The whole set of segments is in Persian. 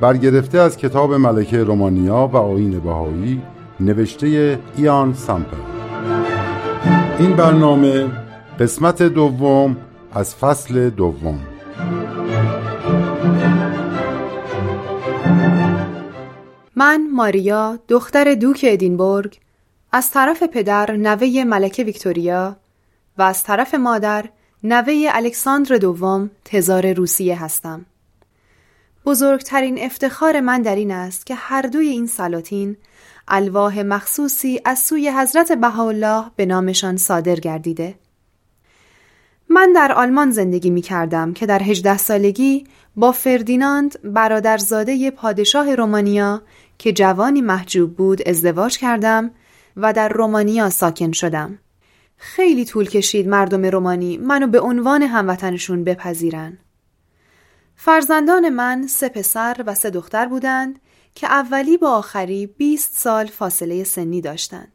برگرفته از کتاب ملکه رومانیا و آین بهایی نوشته ایان سامپل این برنامه قسمت دوم از فصل دوم من ماریا دختر دوک ادینبورگ از طرف پدر نوه ملکه ویکتوریا و از طرف مادر نوه الکساندر دوم تزار روسیه هستم. بزرگترین افتخار من در این است که هر دوی این سلاطین الواح مخصوصی از سوی حضرت بهاءالله به نامشان صادر گردیده. من در آلمان زندگی می کردم که در هجده سالگی با فردیناند برادرزاده پادشاه رومانیا که جوانی محجوب بود ازدواج کردم و در رومانیا ساکن شدم. خیلی طول کشید مردم رومانی منو به عنوان هموطنشون بپذیرن. فرزندان من سه پسر و سه دختر بودند که اولی با آخری 20 سال فاصله سنی داشتند.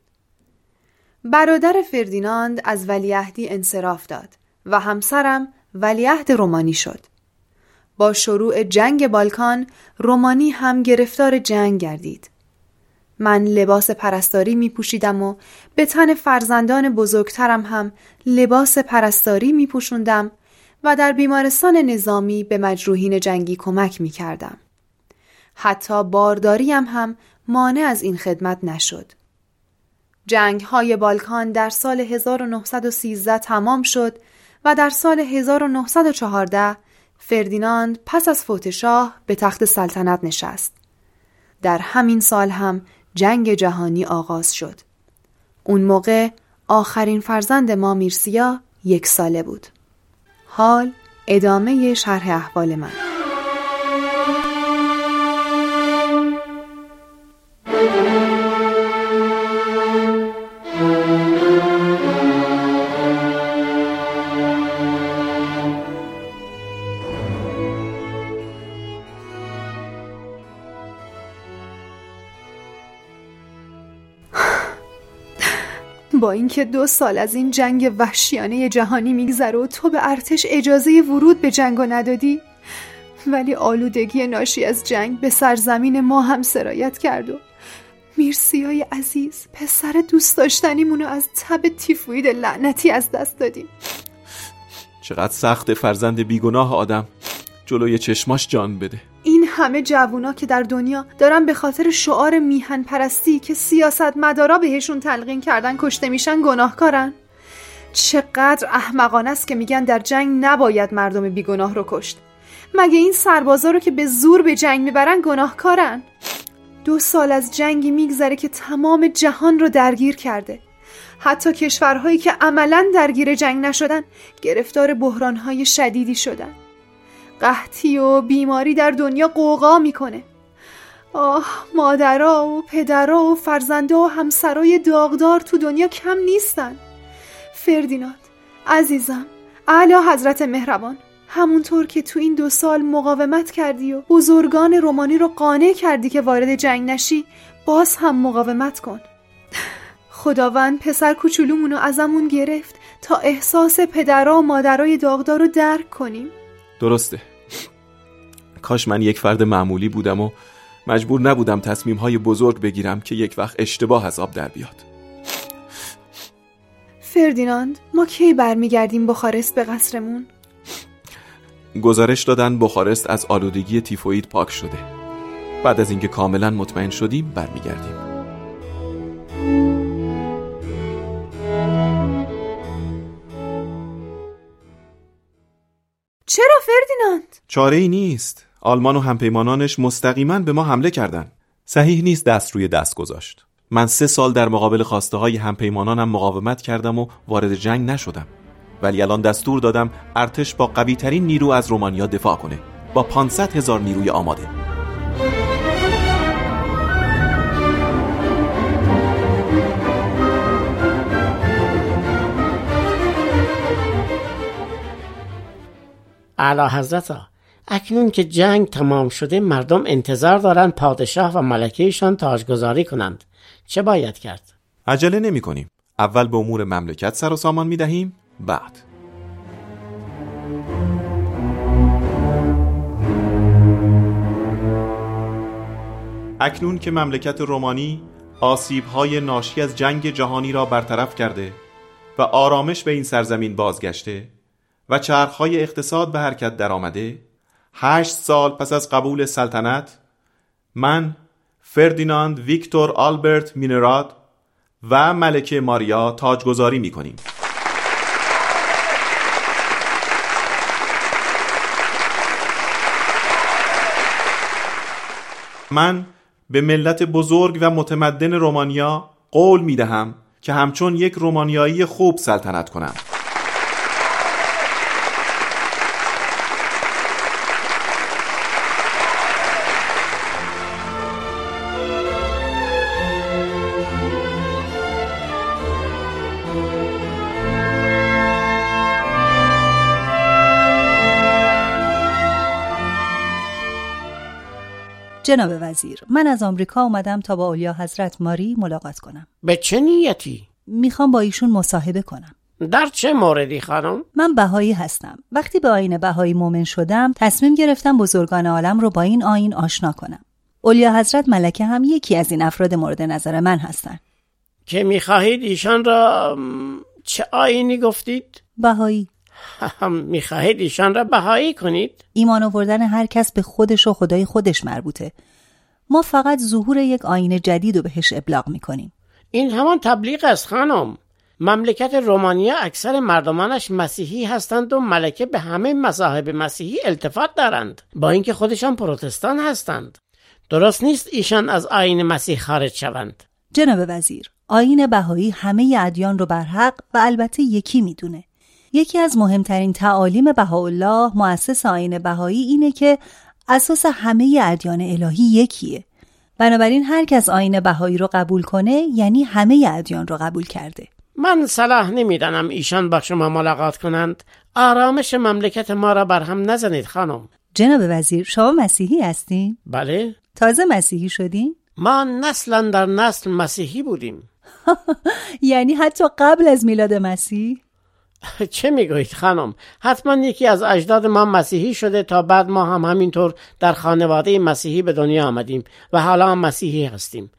برادر فردیناند از ولیعهدی انصراف داد و همسرم ولیعهد رومانی شد. با شروع جنگ بالکان رومانی هم گرفتار جنگ گردید. من لباس پرستاری می پوشیدم و به تن فرزندان بزرگترم هم لباس پرستاری می پوشندم و در بیمارستان نظامی به مجروحین جنگی کمک می کردم. حتی بارداریم هم مانع از این خدمت نشد. جنگ های بالکان در سال 1913 تمام شد و در سال 1914 فردیناند پس از فوت شاه به تخت سلطنت نشست. در همین سال هم جنگ جهانی آغاز شد. اون موقع آخرین فرزند ما میرسیا یک ساله بود. حال ادامه شرح احوال من. اینکه دو سال از این جنگ وحشیانه جهانی میگذره و تو به ارتش اجازه ورود به جنگ ندادی؟ ولی آلودگی ناشی از جنگ به سرزمین ما هم سرایت کرد و میرسیای عزیز پسر دوست داشتنیمونو از تب تیفوید لعنتی از دست دادیم. چقدر سخت فرزند بیگناه آدم. جلوی چشماش جان بده. همه جوونا که در دنیا دارن به خاطر شعار میهن پرستی که سیاست مدارا بهشون تلقین کردن کشته میشن گناهکارن. چقدر احمقانه است که میگن در جنگ نباید مردم بیگناه رو کشت. مگه این سربازا رو که به زور به جنگ می‌برن گناهکارن؟ دو سال از جنگی میگذره که تمام جهان رو درگیر کرده. حتی کشورهایی که عملا درگیر جنگ نشدن گرفتار بحرانهای شدیدی شدن. قحطی و بیماری در دنیا قوقا می‌کنه. آه مادرها و پدرها و فرزنده و همسرای داغدار تو دنیا کم نیستن. فردیناند عزیزم اعلی حضرت مهربان همونطور که تو این دو سال مقاومت کردی و بزرگان رومانی رو قانع کردی که وارد جنگ نشی باز هم مقاومت کن. خداوند پسر کوچولومونو ازمون گرفت تا احساس پدرها و مادرای داغدار رو درک کنیم. درسته. کاش من یک فرد معمولی بودم و مجبور نبودم تصمیم های بزرگ بگیرم که یک وقت اشتباه از آب در بیاد. فردیناند ما کی برمیگردیم بخارست به قصرمون؟ گزارش دادن بخارست از آلودگی تیفوید پاک شده. بعد از اینکه کاملا مطمئن شدیم برمیگردیم. فردیناند؟ چاره ای نیست. آلمان و همپیمانانش مستقیما به ما حمله کردند. صحیح نیست دست روی دست گذاشت. من سه سال در مقابل خواسته های همپیمانانم مقاومت کردم و وارد جنگ نشدم. ولی الان دستور دادم ارتش با قوی ترین نیرو از رومانیا دفاع کنه. با 500 هزار نیروی آماده. اعلی حضرت اکنون که جنگ تمام شده مردم انتظار دارند پادشاه و ملکهشان تاجگذاری کنند. چه باید کرد؟ عجله نمی کنیم. اول به امور مملکت سر و سامان می دهیم بعد. اکنون که مملکت رومانی های ناشی از جنگ جهانی را برطرف کرده و آرامش به این سرزمین بازگشته و چرخهای اقتصاد به حرکت درآمده هشت سال پس از قبول سلطنت من فردیناند ویکتور آلبرت مینراد و ملکه ماریا تاجگذاری می کنیم. من به ملت بزرگ و متمدن رومانیا قول می دهم که همچون یک رومانیایی خوب سلطنت کنم جناب وزیر من از آمریکا اومدم تا با اولیا حضرت ماری ملاقات کنم به چه نیتی؟ می‌خوام با ایشون مصاحبه کنم در چه موردی خانم؟ من بهایی هستم وقتی به آین بهایی مؤمن شدم تصمیم گرفتم بزرگان عالم رو با این آین آشنا کنم اولیا حضرت ملکه هم یکی از این افراد مورد نظر من هستن که می‌خواهید ایشان را چه آینی گفتید؟ بهایی می‌خواهید ایشان را بهایی کنید؟ ایمان آوردن هر کس به خودش و خدای خودش مربوطه. ما فقط ظهور یک آین جدید رو بهش ابلاغ می‌کنیم. این همان تبلیغ است خانم. مملکت رومانیا اکثر مردمانش مسیحی هستند و ملکه به همه مذاهب مسیحی التفات دارند. با اینکه خودشان پروتستان هستند. درست نیست ایشان از آین مسیح خارج شوند. جناب وزیر آین بهایی همه ادیان رو بر حق و البته یکی می‌دونه. یکی از مهمترین تعالیم بهاءالله مؤسس آین بهایی اینه که اساس همه ادیان الهی یکیه بنابراین هر کس آین بهایی رو قبول کنه یعنی همه ادیان رو قبول کرده من صلاح نمی‌دانم ایشان با شما ملاقات کنند آرامش مملکت ما را بر هم نزنید خانم جناب وزیر شما مسیحی هستین؟ بله تازه مسیحی شدین؟ ما نسلا در نسل مسیحی بودیم یعنی حتی قبل از میلاد مسیح؟ چه می‌گویید خانم؟ حتما یکی از اجداد ما مسیحی شده تا بعد ما هم همینطور در خانواده مسیحی به دنیا آمدیم و حالا هم مسیحی هستیم.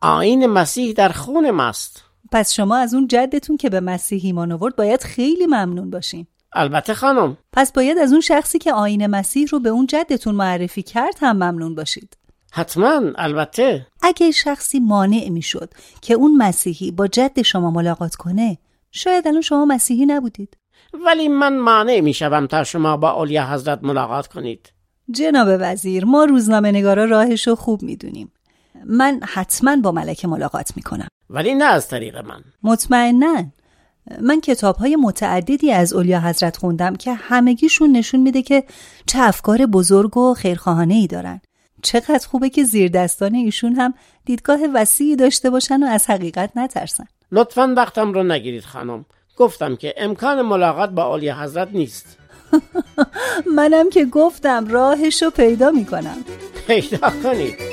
آین مسیح در خون ماست. پس شما از اون جدتون که به مسیحی ایمان آورد باید خیلی ممنون باشین. البته خانم. پس باید از اون شخصی که آین مسیح رو به اون جدتون معرفی کرد هم ممنون باشید. حتما البته. اگه شخصی مانع می‌شد که اون مسیحی با جد شما ملاقات کنه شاید الان شما مسیحی نبودید. ولی من مانع می شوم تا شما با اولیا حضرت ملاقات کنید. جناب وزیر ما روزنامه نگارا راهش رو خوب می‌دونیم. من حتما با ملکه ملاقات می‌کنم. ولی نه از طریق من. مطمئنا. من کتاب های متعددی از اولیا حضرت خوندم که همگیشون نشون میده که چه افکار بزرگ و خیرخواهانه ای دارن. چقدر خوبه که زیر دستان ایشون هم دیدگاه وسیعی داشته باشن و از حقیقت نترسن. لطفا وقتم رو نگیرید خانم. گفتم که امکان ملاقات با اولی حضرت نیست. منم که گفتم راهش رو پیدا می‌کنم. پیدا کنید.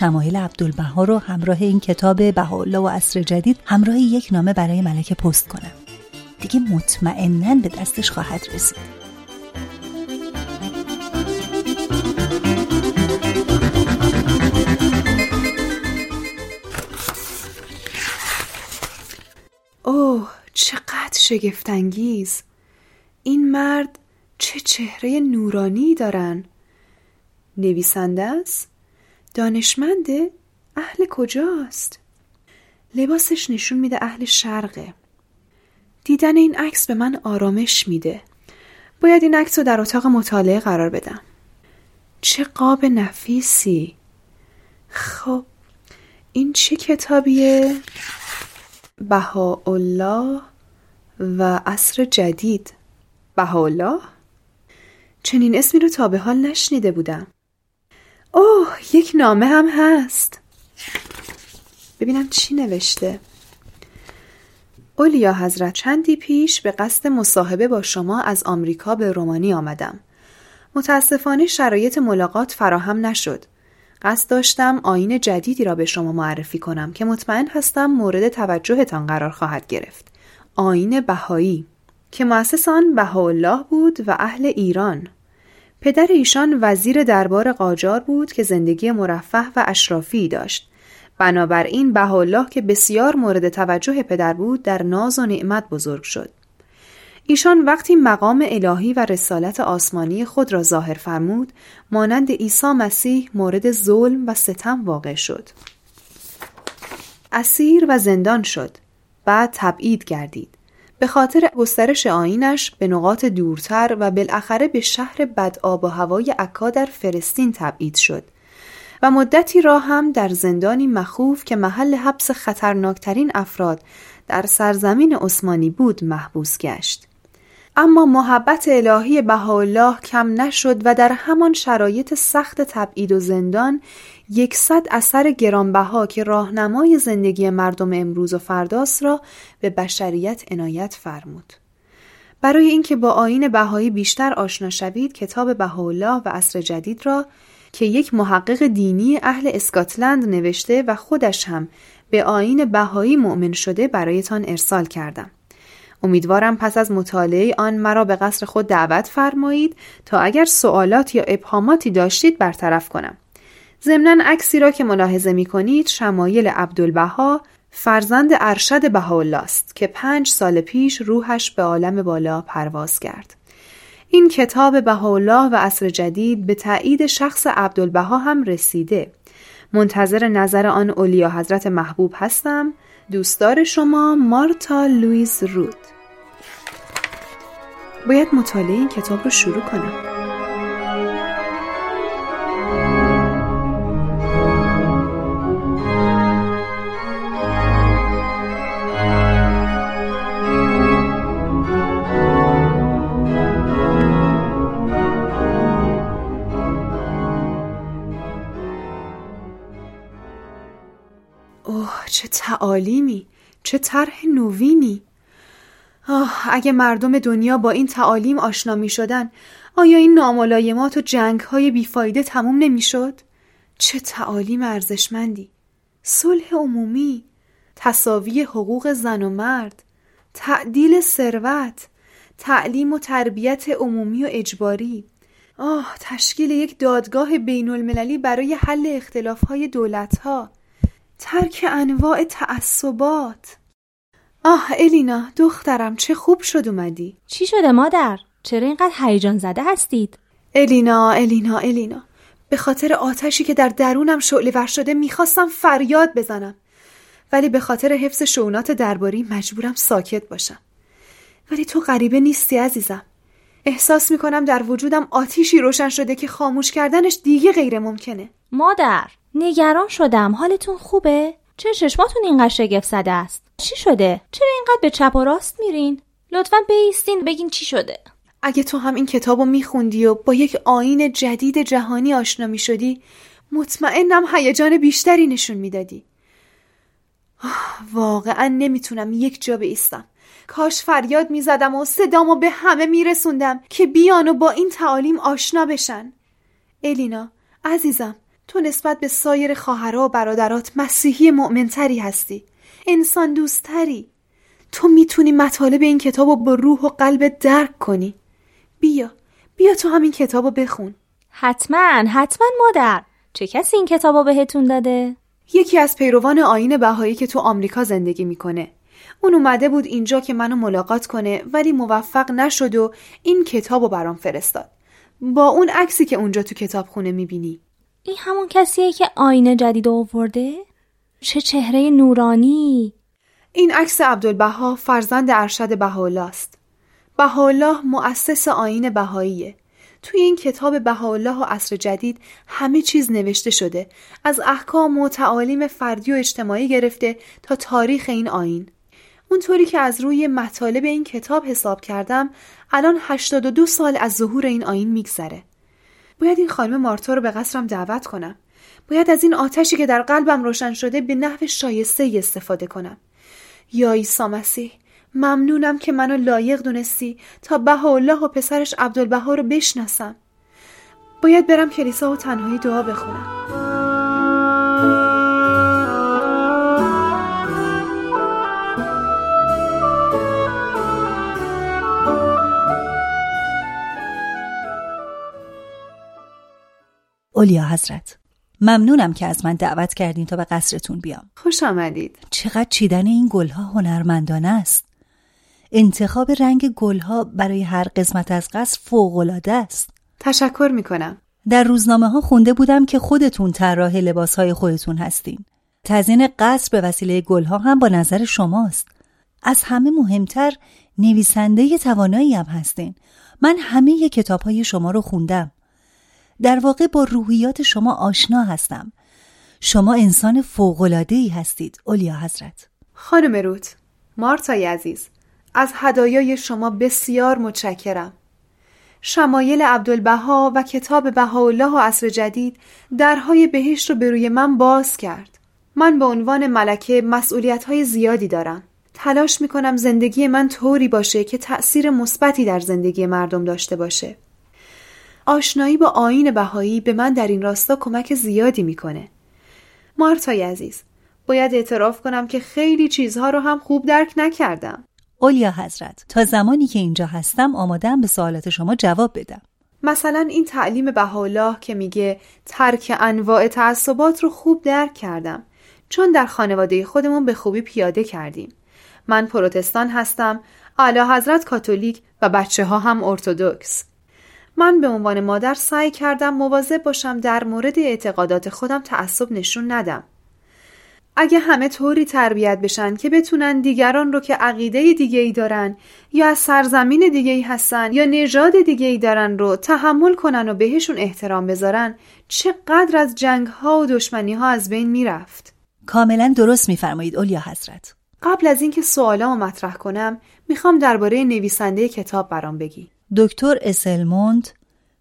شمایل عبدالبها رو همراه این کتاب بهاءالله و عصر جدید همراه یک نامه برای ملکه پست کنم. دیگه مطمئنا به دستش خواهد رسید. اوه چقدر شگفتانگیز. این مرد چه چهره نورانی دارن. نویسنده است؟ دانشمنده اهل کجاست؟ لباسش نشون میده اهل شرقه. دیدن این عکس به من آرامش میده. باید این عکس رو در اتاق مطالعه قرار بدم. چه قاب نفیسی. خب این چه کتابیه؟ بهاءالله و عصر جدید. بهاءالله؟ چنین اسمی رو تا به حال نشنیده بودم. اوه یک نامه هم هست. ببینم چی نوشته. اولیا حضرت چندی پیش به قصد مصاحبه با شما از آمریکا به رومانی آمدم. متاسفانه شرایط ملاقات فراهم نشد. قصد داشتم آین جدیدی را به شما معرفی کنم که مطمئن هستم مورد توجهتان قرار خواهد گرفت. آین بهایی که مؤسس آن بهاءالله بود و اهل ایران. پدر ایشان وزیر دربار قاجار بود که زندگی مرفه و اشرافی داشت. بنابراین بهاءالله که بسیار مورد توجه پدر بود در ناز و نعمت بزرگ شد. ایشان وقتی مقام الهی و رسالت آسمانی خود را ظاهر فرمود مانند عیسی مسیح مورد ظلم و ستم واقع شد. اسیر و زندان شد. بعد تبعید گردید. به خاطر گسترش آینش به نقاط دورتر و بالاخره به شهر بد آب و هوای عکا در فلسطین تبعید شد و مدتی را هم در زندانی مخوف که محل حبس خطرناکترین افراد در سرزمین عثمانی بود محبوس گشت. اما محبت الهی بهاءالله کم نشد و در همان شرایط سخت تبعید و زندان یکصد اثر گرانبها که راهنمای زندگی مردم امروز و فرداست را به بشریت عنایت فرمود برای اینکه با آین بهایی بیشتر آشنا شوید کتاب بهاءالله و عصر جدید را که یک محقق دینی اهل اسکاتلند نوشته و خودش هم به آین بهایی مؤمن شده برایتان ارسال کردم. امیدوارم پس از مطالعه آن مرا به قصر خود دعوت فرمایید تا اگر سوالات یا ابهاماتی داشتید برطرف کنم. ضمنا عکسی را که ملاحظه می کنید شمایل عبدالبها فرزند ارشد بهاءالله است که پنج سال پیش روحش به عالم بالا پرواز کرد. این کتاب بهاءالله و عصر جدید به تایید شخص عبدالبها هم رسیده. منتظر نظر آن اولیا حضرت محبوب هستم. دوستدار شما مارتا لویز رود. باید مطالعه این کتاب رو شروع کنم. چه تعالیمی چه طرح نوینی. آه اگه مردم دنیا با این تعالیم آشنا می شدن آیا این ناملایمات و جنگ های بیفایده تموم نمی شد؟ چه تعالیم ارزشمندی. صلح عمومی تصاوی حقوق زن و مرد تعدیل ثروت تعلیم و تربیت عمومی و اجباری. آه تشکیل یک دادگاه بین المللی برای حل اختلاف های دولت ها ترک انواع تعصبات. آه الینا دخترم چه خوب شد اومدی. چی شده مادر؟ چرا اینقدر هیجان زده هستید؟ الینا الینا الینا. به خاطر آتشی که در درونم شعله ور شده می‌خواستم فریاد بزنم. ولی به خاطر حفظ شونات درباری مجبورم ساکت باشم. ولی تو غریبه نیستی عزیزم. احساس می‌کنم در وجودم آتیشی روشن شده که خاموش کردنش دیگه غیر ممکنه. مادر نگران شدم حالتون خوبه؟ چه چشماتون اینقدر شگفت زده است؟ چی شده؟ چرا اینقدر به چپ و راست میرین؟ لطفا بیستین بگین چی شده؟ اگه تو هم این کتاب رو میخوندی و با یک آین جدید جهانی آشنا می‌شدی مطمئنم هیجان بیشتری نشون می‌دادی واقعا نمی‌تونم یک جا بیستم کاش فریاد می‌زدم و صدامو به همه میرسوندم که بیان و با این تعالیم آشنا بشن الینا عزیزم تو نسبت به سایر خواهرها و برادرات مسیحی مؤمنتری هستی. انسان دوستتری. تو می‌تونی مطالب این کتاب رو با روح و قلب درک کنی. بیا بیا تو همین کتاب رو بخون. حتما حتما مادر. چه کسی این کتاب رو بهتون داده؟ یکی از پیروان آین بهایی که تو آمریکا زندگی می‌کنه. اون اومده بود اینجا که منو ملاقات کنه ولی موفق نشد و این کتاب رو برام فرستاد. با اون عکسی که اونجا تو کتابخونه می‌بینی. این همون کسیه که آینه جدید آورده؟ چه چهره نورانی؟ این عکس عبدالبها فرزند ارشد بهاءالله است. بهاءالله مؤسس آین بهاییه. توی این کتاب بهاءالله و عصر جدید همه چیز نوشته شده. از احکام و تعالیم فردی و اجتماعی گرفته تا تاریخ این آین اونطوری که از روی مطالب این کتاب حساب کردم الان 82 سال از ظهور این آین میگذره. باید این خانم مارتا رو به قصرم دعوت کنم. باید از این آتشی که در قلبم روشن شده به نحو شایسته استفاده کنم. یا عیسی مسیح ممنونم که منو لایق دونستی تا بهاءالله و پسرش عبدالبها رو بشناسم. باید برم کلیسا و تنهایی دعا بخونم. اولیا حضرت. ممنونم که از من دعوت کردین تا به قصرتون بیام. خوش آمدید. چقدر چیدن این گلها هنرمندانه است. انتخاب رنگ گلها برای هر قسمت از قصر فوقالعاده است. تشکر می‌کنم. در روزنامه ها خونده بودم که خودتون طراح لباس های خودتون هستین. تزین قصر به وسیله گلها هم با نظر شماست. از همه مهمتر نویسنده توانایی هم هستین. من همه کتاب های شما رو خوندم. در واقع با روحیات شما آشنا هستم. شما انسان ای هستید اولیا حضرت. خانم روت مارتای عزیز از هدایای شما بسیار متشکرم. شمایل عبدالبها و کتاب بهاءالله و عصر جدید درهای بهشت رو به روی من باز کرد. من به عنوان ملکه مسئولیت های زیادی دارم. تلاش می‌کنم زندگی من طوری باشه که تأثیر مثبتی در زندگی مردم داشته باشه. آشنایی با آین بهایی به من در این راستا کمک زیادی می‌کنه. مارتای عزیز، باید اعتراف کنم که خیلی چیزها رو هم خوب درک نکردم. اولیا حضرت، تا زمانی که اینجا هستم آمادم به سوالات شما جواب بدم. مثلا این تعلیم بهاءالله که میگه ترک انواع تعصبات رو خوب درک کردم چون در خانواده خودمون به خوبی پیاده کردیم. من پروتستان هستم، اعلی حضرت کاتولیک و بچه ها هم ارتودکس. من به عنوان مادر سعی کردم مواظب باشم در مورد اعتقادات خودم تعصب نشون ندم. اگه همه طوری تربیت بشن که بتونن دیگران رو که عقیده دیگه ای دارن یا از سرزمین دیگه ای هستن یا نژاد دیگه ای دارن رو تحمل کنن و بهشون احترام بذارن چقدر از جنگ ها و دشمنی ها از بین می‌رفت. کاملا درست میفرمایید اولیا حضرت. قبل از اینکه سوالامو مطرح کنم می‌خوام درباره نویسنده کتاب برام بگی. دکتر اسلموند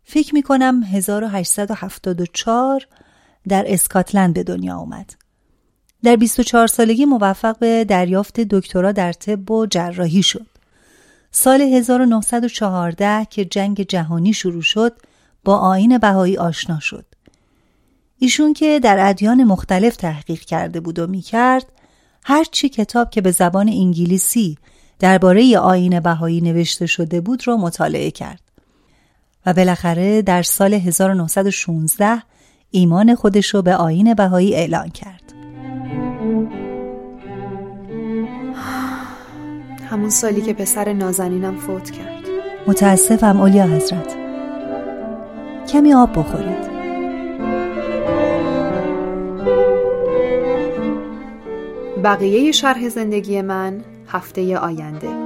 فکر می کنم 1874 در اسکاتلند به دنیا آمد. در 24 سالگی موفق به دریافت دکترا در طب و جراحی شد. سال 1914 که جنگ جهانی شروع شد با آین بهایی آشنا شد. ایشون که در ادیان مختلف تحقیق کرده بود و می کرد هرچی کتاب که به زبان انگلیسی درباره آین بهایی نوشته شده بود را مطالعه کرد. و بالاخره در سال 1916 ایمان خودش رو به آین بهایی اعلان کرد. همون سالی که پسر نازنینم فوت کرد. متاسفم اولیا حضرت. کمی آب بخورید. بقیه شرح زندگی من هفته آینده.